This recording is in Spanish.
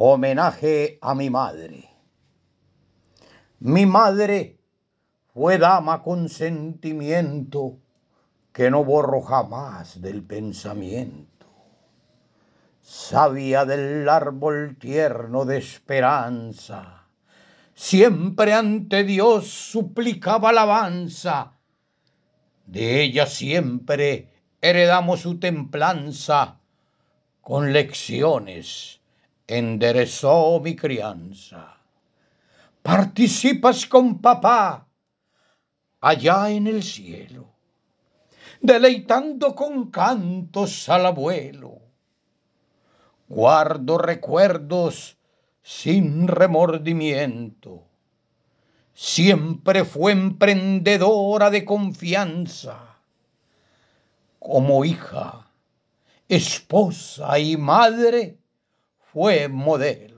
Homenaje a mi madre. Mi madre fue dama con sentimiento que no borro jamás del pensamiento. Sabía del árbol tierno de esperanza, siempre ante Dios suplicaba alabanza. De ella siempre heredamos su templanza, con lecciones enderezó mi crianza. Participas con papá allá en el cielo, deleitando con cantos al abuelo. Guardo recuerdos sin remordimiento. Siempre fue emprendedora de confianza. Como hija, esposa y madre, fue modelo.